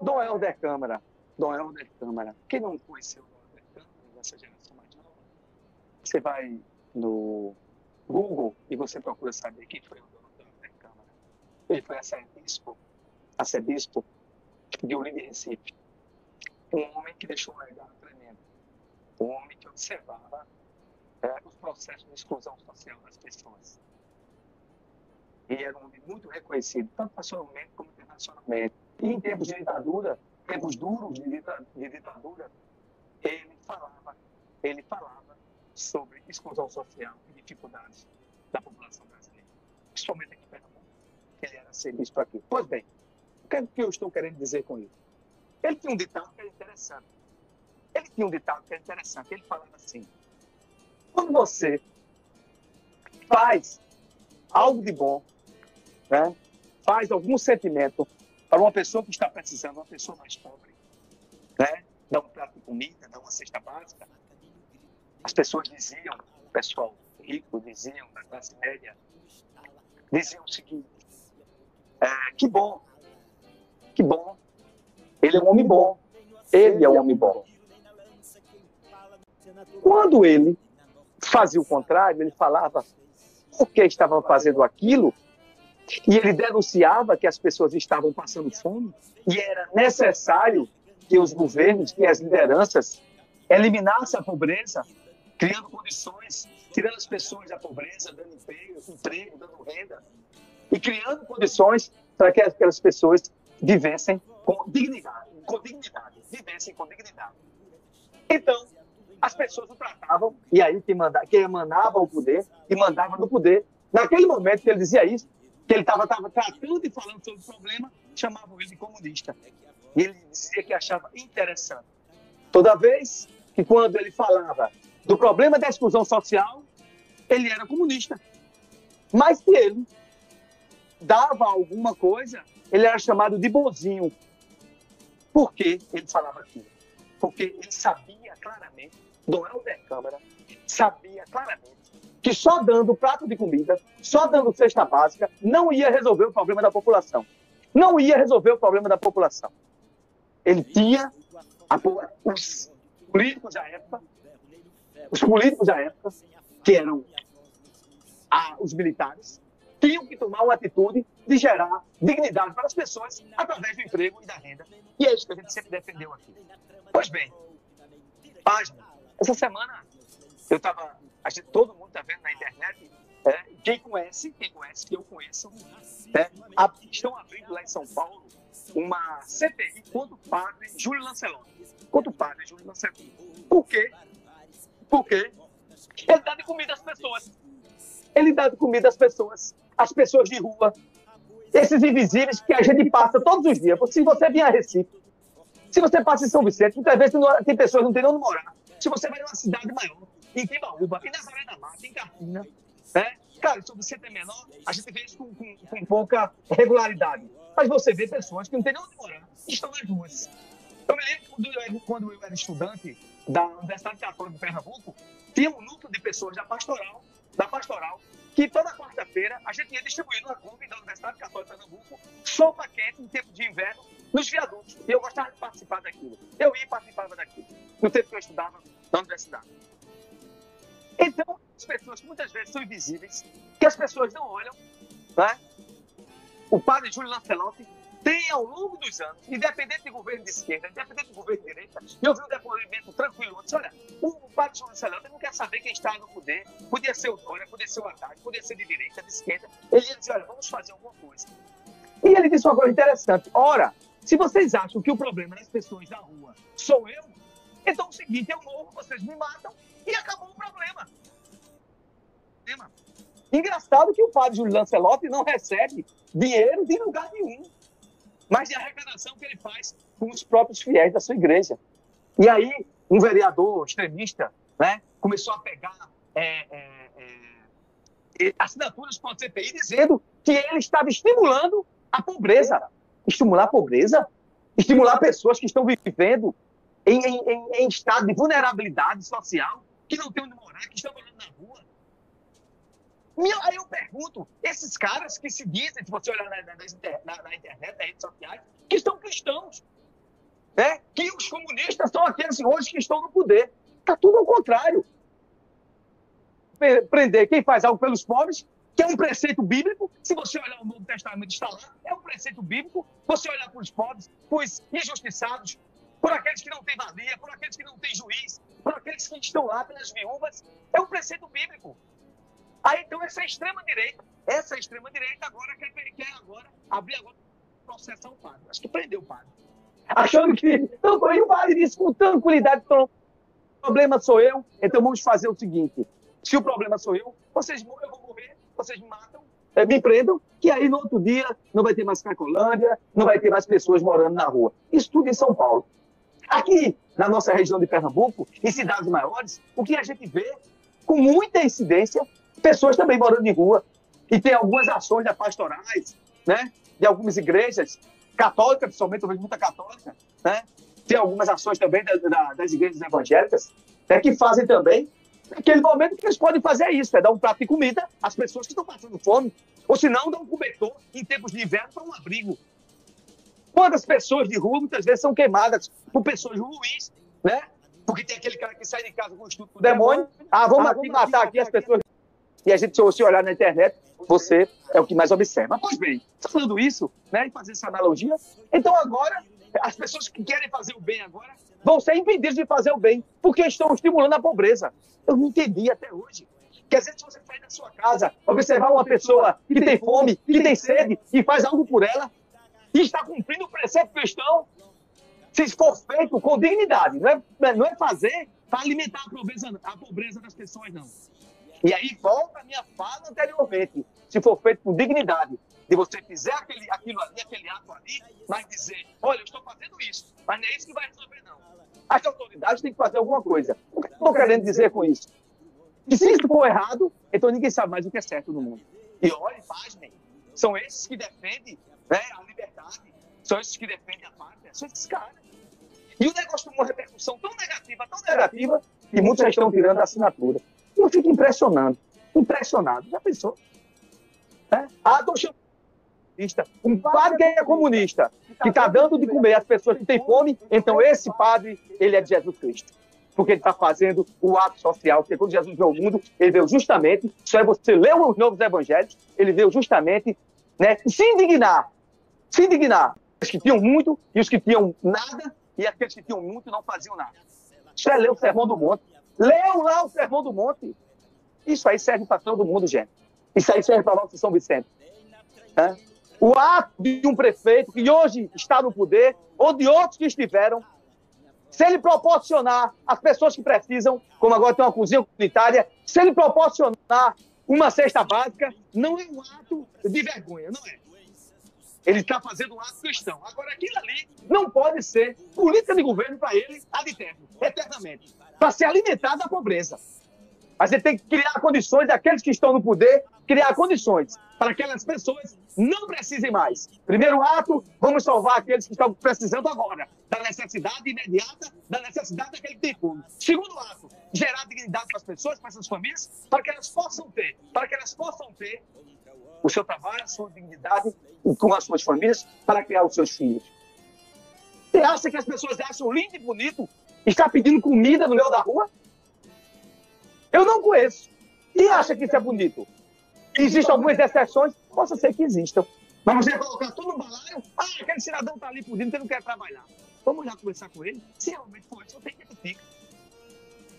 Dom Helder Câmara. Dom Helder Câmara. Quem não conheceu Dom Helder Câmara, dessa geração mais nova, você vai no Google e você procura saber quem foi o Dom Helder Câmara. Ele foi arcebispo, arcebispo de Olinda e Recife. Um homem que deixou um legado tremendo. Um homem que observava é, os processos de exclusão social das pessoas. E era um homem muito reconhecido, tanto nacionalmente como internacionalmente. Em tempos de ditadura, tempos duros de, de ditadura, ele falava, ele falava sobre exclusão social e dificuldades da população brasileira, principalmente aqui em Pernambuco. Ele era serviço aqui. Pois bem, o que, é que eu estou querendo dizer com isso? Ele tinha um ditado que era interessante. Ele tinha um ditado que era interessante. Ele falava assim: quando você faz algo de bom, né, faz algum sentimento para uma pessoa que está precisando, uma pessoa mais pobre, né, dá um prato de comida, dá uma cesta básica, as pessoas diziam, o pessoal rico diziam, da classe média, diziam o seguinte: é, que bom, que bom, ele é um homem bom, ele é um homem bom. Quando ele fazia o contrário, ele falava por que estava fazendo aquilo, e ele denunciava que as pessoas estavam passando fome, e era necessário que os governos, que as lideranças eliminassem a pobreza, criando condições, tirando as pessoas da pobreza, dando emprego, emprego dando renda, e criando condições para que aquelas pessoas vivessem com dignidade, com dignidade, vivessem com dignidade. Então, as pessoas o tratavam, e aí quem, manda, quem emanava o poder e mandava no poder, naquele momento que ele dizia isso, que ele estava tratando e falando sobre o problema, chamavam ele de comunista. E ele dizia que achava interessante. Toda vez que quando ele falava do problema da exclusão social, ele era comunista. Mas se ele dava alguma coisa, ele era chamado de bonzinho. Por que ele falava aquilo? Porque ele sabia claramente Helder Câmara sabia claramente que só dando prato de comida, só dando cesta básica, não ia resolver o problema da população. Não ia resolver o problema da população. Ele tinha a, os políticos da época, os políticos da época, que eram a, os militares, tinham que tomar uma atitude de gerar dignidade para as pessoas através do emprego e da renda. E é isso que a gente sempre defendeu aqui. Pois bem, página essa semana, eu estava. Todo mundo está vendo na internet. É, quem conhece, quem conhece, que eu conheço, é, a, estão abrindo lá em São Paulo uma CPI contra o padre Júlio Lancelotti. Contra o padre Júlio Lancelotti. Por quê? Porque ele dá de comida às pessoas. Ele dá de comida às pessoas. As pessoas de rua. Esses invisíveis que a gente passa todos os dias. Se você vier a Recife, se você passa em São Vicente, muitas vezes tem pessoas que não tem onde morar. Se você vai numa cidade maior, em Timbaúba, em Nazaré da Mata, em Carpina, né? Cara, se você tem menor, a gente vê isso com, com, com, pouca regularidade. Mas você vê pessoas que não têm nem onde morar, que estão nas ruas. Eu me lembro quando eu, quando eu era estudante da Universidade Católica de Pernambuco, tinha um núcleo de pessoas da pastoral, da pastoral, que toda quarta-feira a gente ia distribuir no clube da Universidade Católica de Pernambuco sopa quente em tempo de inverno nos viadutos. E eu gostava de participar daquilo. Eu ia e participava daquilo, no tempo que eu estudava na universidade. Muitas vezes são invisíveis, que as pessoas não olham. Né? O padre Júlio Lancelotti tem, ao longo dos anos, independente de governo de esquerda, independente de governo de direita, eu vi um depoimento tranquilo. disse, olha, o padre Júlio Lancelotti não quer saber quem está no poder. Podia ser o Dória, podia ser o Haddad, podia ser de direita, de esquerda. Ele ia dizer, olha, vamos fazer alguma coisa. E ele disse uma coisa interessante. Ora, se vocês acham que o problema das pessoas da rua sou eu, então é o seguinte, eu morro, vocês me matam e acabou o problema. Engraçado que o padre Júlio Lancelotti não recebe dinheiro de lugar nenhum, mas de arrecadação que ele faz com os próprios fiéis da sua igreja. E aí, um vereador extremista né, começou a pegar é, é, é, assinaturas para o CPI dizendo que ele estava estimulando a pobreza estimular a pobreza, estimular pessoas que estão vivendo em, em, em estado de vulnerabilidade social, que não têm onde morar, que estão morando na rua. Aí eu pergunto, esses caras que se dizem, se você olhar na, na, na, na internet, nas redes sociais, que estão cristãos, né, que os comunistas são aqueles hoje que estão no poder. Está tudo ao contrário. Prender quem faz algo pelos pobres, que é um preceito bíblico. Se você olhar o Novo Testamento, está lá, é um preceito bíblico. Você olhar para os pobres, para os injustiçados, por aqueles que não têm valia, por aqueles que não têm juiz, por aqueles que estão lá pelas viúvas, é um preceito bíblico. Aí então essa extrema-direita, essa extrema-direita agora quer, quer agora abrir agora processar o padre. Acho que prendeu o padre. Achando que. Então, o padre disse com tranquilidade: o problema sou eu, então vamos fazer o seguinte: se o problema sou eu, vocês eu vou morrer, vocês me matam, eh, me prendam, que aí no outro dia não vai ter mais Cracolândia, não vai ter mais pessoas morando na rua. Isso tudo em São Paulo. Aqui, na nossa região de Pernambuco, em cidades maiores, o que a gente vê com muita incidência, pessoas também morando em rua. E tem algumas ações pastorais, né? de algumas igrejas católicas, principalmente, eu vejo muita católica, né? Tem algumas ações também da, da, das igrejas evangélicas né, que fazem também. Naquele momento que eles podem fazer isso, é dar um prato de comida às pessoas que estão passando fome, ou se não, dar um cobertor em tempos de inverno para um abrigo. Quantas pessoas de rua muitas vezes são queimadas por pessoas ruins, né? Porque tem aquele cara que sai de casa com o estudo do demônio, ah, vamos ah, aqui matar aqui as pessoas. E a gente, se você olhar na internet, você é o que mais observa. Pois bem, está falando isso, né, e fazer essa analogia, então agora, as pessoas que querem fazer o bem agora vão ser impedidas de fazer o bem, porque estão estimulando a pobreza. Eu não entendi até hoje. Que às vezes você sai da sua casa, observar uma pessoa que tem fome, que tem sede, e faz algo por ela, e está cumprindo o preceito cristão, se for feito com dignidade. Não é, não é fazer para alimentar a pobreza, a pobreza das pessoas, não. E aí volta a minha fala anteriormente. Se for feito com dignidade, de você fizer aquele, aquilo ali, aquele ato ali, mas dizer, olha, eu estou fazendo isso, mas não é isso que vai resolver, não. As autoridades têm que fazer alguma coisa. O que eu estou querendo dizer com isso? Que se isso for errado, então ninguém sabe mais o que é certo no mundo. E olhe, pasmem, são esses que defendem né, a liberdade, são esses que defendem a pátria, são esses caras. E o negócio tomou uma repercussão tão negativa, tão negativa, que muitos já estão tirando a assinatura. Eu fico impressionado. Impressionado. Já pensou? É? Ah, tô um padre que é comunista, que está dando de comer às pessoas que têm fome, então esse padre, ele é de Jesus Cristo. Porque ele está fazendo o ato social, porque quando Jesus veio ao mundo, ele veio justamente, só é você ler os novos evangelhos, ele veio justamente né, se indignar, se indignar. Os que tinham muito e os que tinham nada, e aqueles que tinham muito não faziam nada. Isso é o Sermão do Monte. Leiam lá o Sermão do Monte. Isso aí serve para todo mundo, gente. Isso aí serve para nosso São Vicente. É? O ato de um prefeito que hoje está no poder, ou de outros que estiveram, se ele proporcionar às pessoas que precisam, como agora tem uma cozinha comunitária, se ele proporcionar uma cesta básica, não é um ato de vergonha, não é. Ele está fazendo um ato cristão. Agora, aquilo ali não pode ser política de governo para ele ad eterno, eternamente para se alimentar da pobreza. Mas ele tem que criar condições daqueles que estão no poder, criar condições para que aquelas pessoas não precisem mais. Primeiro ato, vamos salvar aqueles que estão precisando agora, da necessidade imediata, da necessidade daquele que tem. Segundo ato, gerar dignidade para as pessoas, para essas famílias, para que elas possam ter, para que elas possam ter o seu trabalho, a sua dignidade com as suas famílias, para criar os seus filhos. Você acha que as pessoas acham lindo e bonito está pedindo comida no meio da rua? Eu não conheço. E acha que isso é bonito? Existem algumas exceções? Possa ser que existam. Mas você colocar tudo no balaio, ah, aquele cidadão está ali pedindo, ele não quer trabalhar. Vamos lá conversar com ele. Se realmente for isso, eu tenho que criticar.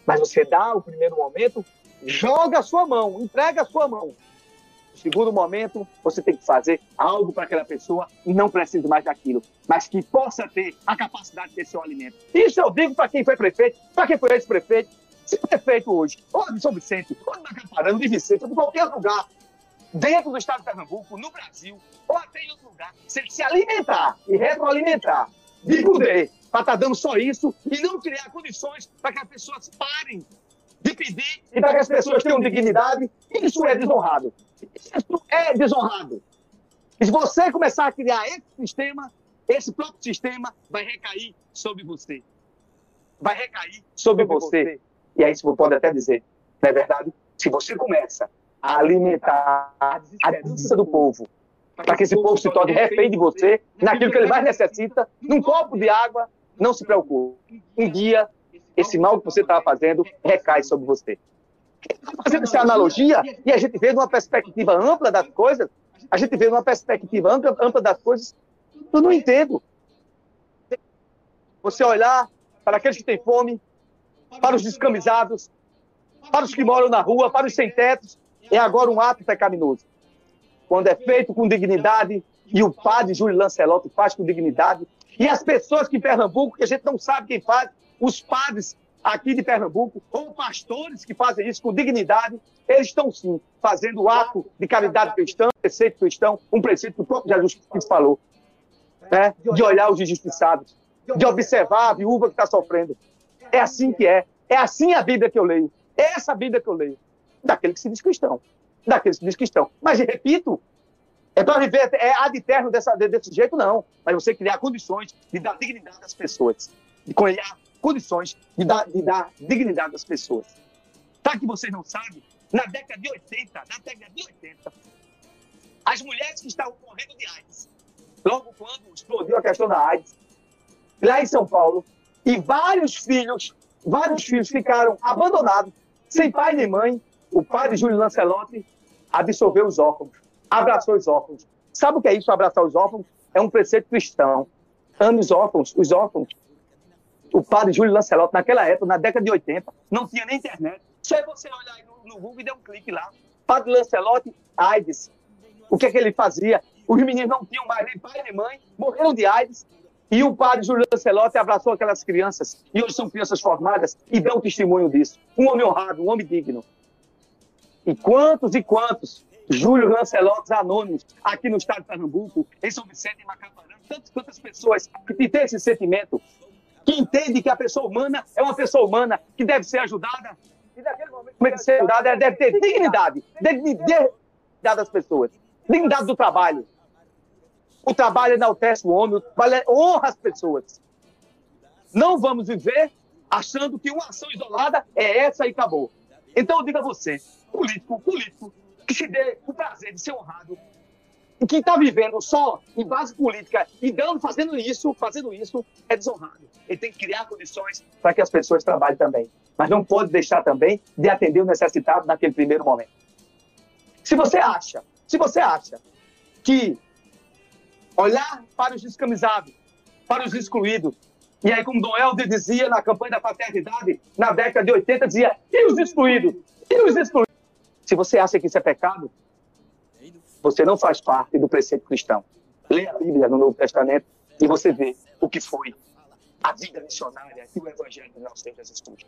Mas você dá o primeiro momento, joga a sua mão, entrega a sua mão. Segundo momento, você tem que fazer algo para aquela pessoa e não precise mais daquilo, mas que possa ter a capacidade de ter seu alimento. Isso eu digo para quem foi prefeito, para quem foi ex-prefeito. Se prefeito hoje, ou de São Vicente, ou de Macaparana, de Vicente, ou de qualquer lugar, dentro do estado de Pernambuco, no Brasil, ou até em outro lugar, se ele se alimentar e retroalimentar de poder para estar tá dando só isso e não criar condições para que as pessoas parem pedir e para que as pessoas tenham dignidade, isso é desonrado. Isso é desonrado. E se você começar a criar esse sistema, esse próprio sistema vai recair sobre você. Vai recair sobre, sobre você. você. E aí você pode até dizer, não é verdade? Se você começa a alimentar a desesperança do povo, para que esse povo se torne refém de você, naquilo que ele mais necessita, num copo de água, não se preocupe. Um dia, esse mal que você estava fazendo recai sobre você. Fazendo essa analogia, e a gente vê numa perspectiva ampla das coisas, a gente vê numa perspectiva ampla, ampla das coisas, eu não entendo. Você olhar para aqueles que têm fome, para os descamisados, para os que moram na rua, para os sem-tetos, é agora um ato pecaminoso. Quando é feito com dignidade, e o padre Júlio Lancelotti faz com dignidade, e as pessoas que em Pernambuco, que a gente não sabe quem faz, os padres aqui de Pernambuco, ou pastores que fazem isso com dignidade, eles estão sim fazendo o ato de caridade cristã, preceito cristão, um preceito que o próprio Jesus Cristo falou, né? de olhar os injustiçados, de observar a viúva que está sofrendo. É assim que é. É assim a Bíblia que eu leio. É essa Bíblia que eu leio. Daquele que se diz cristão. Daquele que se diz cristão. Mas, repito, é para viver é ad eterno dessa, desse jeito, não. Mas você criar condições de dar dignidade às pessoas. De criar condições de dar, de dar dignidade às pessoas. Tá que vocês não sabem? Na década de 80, na década de 80, as mulheres que estavam morrendo de AIDS, logo quando explodiu a questão da AIDS, lá em São Paulo, e vários filhos, vários filhos ficaram abandonados, sem pai nem mãe. O padre Júlio Lancelotti absorveu os órfãos, abraçou os órfãos. Sabe o que é isso, abraçar os órfãos? É um preceito cristão. Ame os órfãos, os órfãos. O padre Júlio Lancelotti, naquela época, na década de 80, não tinha nem internet. Só é você olhar aí no, no Google e dar um clique lá. Padre Lancelotti, AIDS. O que é que ele fazia? Os meninos não tinham mais nem pai nem mãe, morreram de AIDS. E o padre Júlio Lancelotti abraçou aquelas crianças, e hoje são crianças formadas, e dão testemunho disso. Um homem honrado, um homem digno. E quantos e quantos Júlio Lancelotti anônimos aqui no estado de Pernambuco, em São Vicente, em Macaparã, tantas quantas pessoas que têm esse sentimento, que entendem que a pessoa humana é uma pessoa humana, que deve ser ajudada, e naquele momento que deve ser ajudada, ela deve ter dignidade, dignidade das pessoas, dignidade do trabalho, o trabalho enaltece o homem, o trabalho honra as pessoas. Não vamos viver achando que uma ação isolada é essa e acabou. Então eu digo a você, político, político, que se dê o prazer de ser honrado, que está vivendo só em base política e dando, fazendo isso, fazendo isso, é desonrado. Ele tem que criar condições para que as pessoas trabalhem também. Mas não pode deixar também de atender o necessitado naquele primeiro momento. Se você acha, se você acha que olhar para os descamisados, para os excluídos. E aí, como Dom Helder dizia na campanha da paternidade, na década de 80, dizia: e os excluídos? E os excluídos? Se você acha que isso é pecado, você não faz parte do preceito cristão. Leia a Bíblia no Novo Testamento e você vê o que foi a vida missionária e o Evangelho de nosso Senhor Jesus Cristo.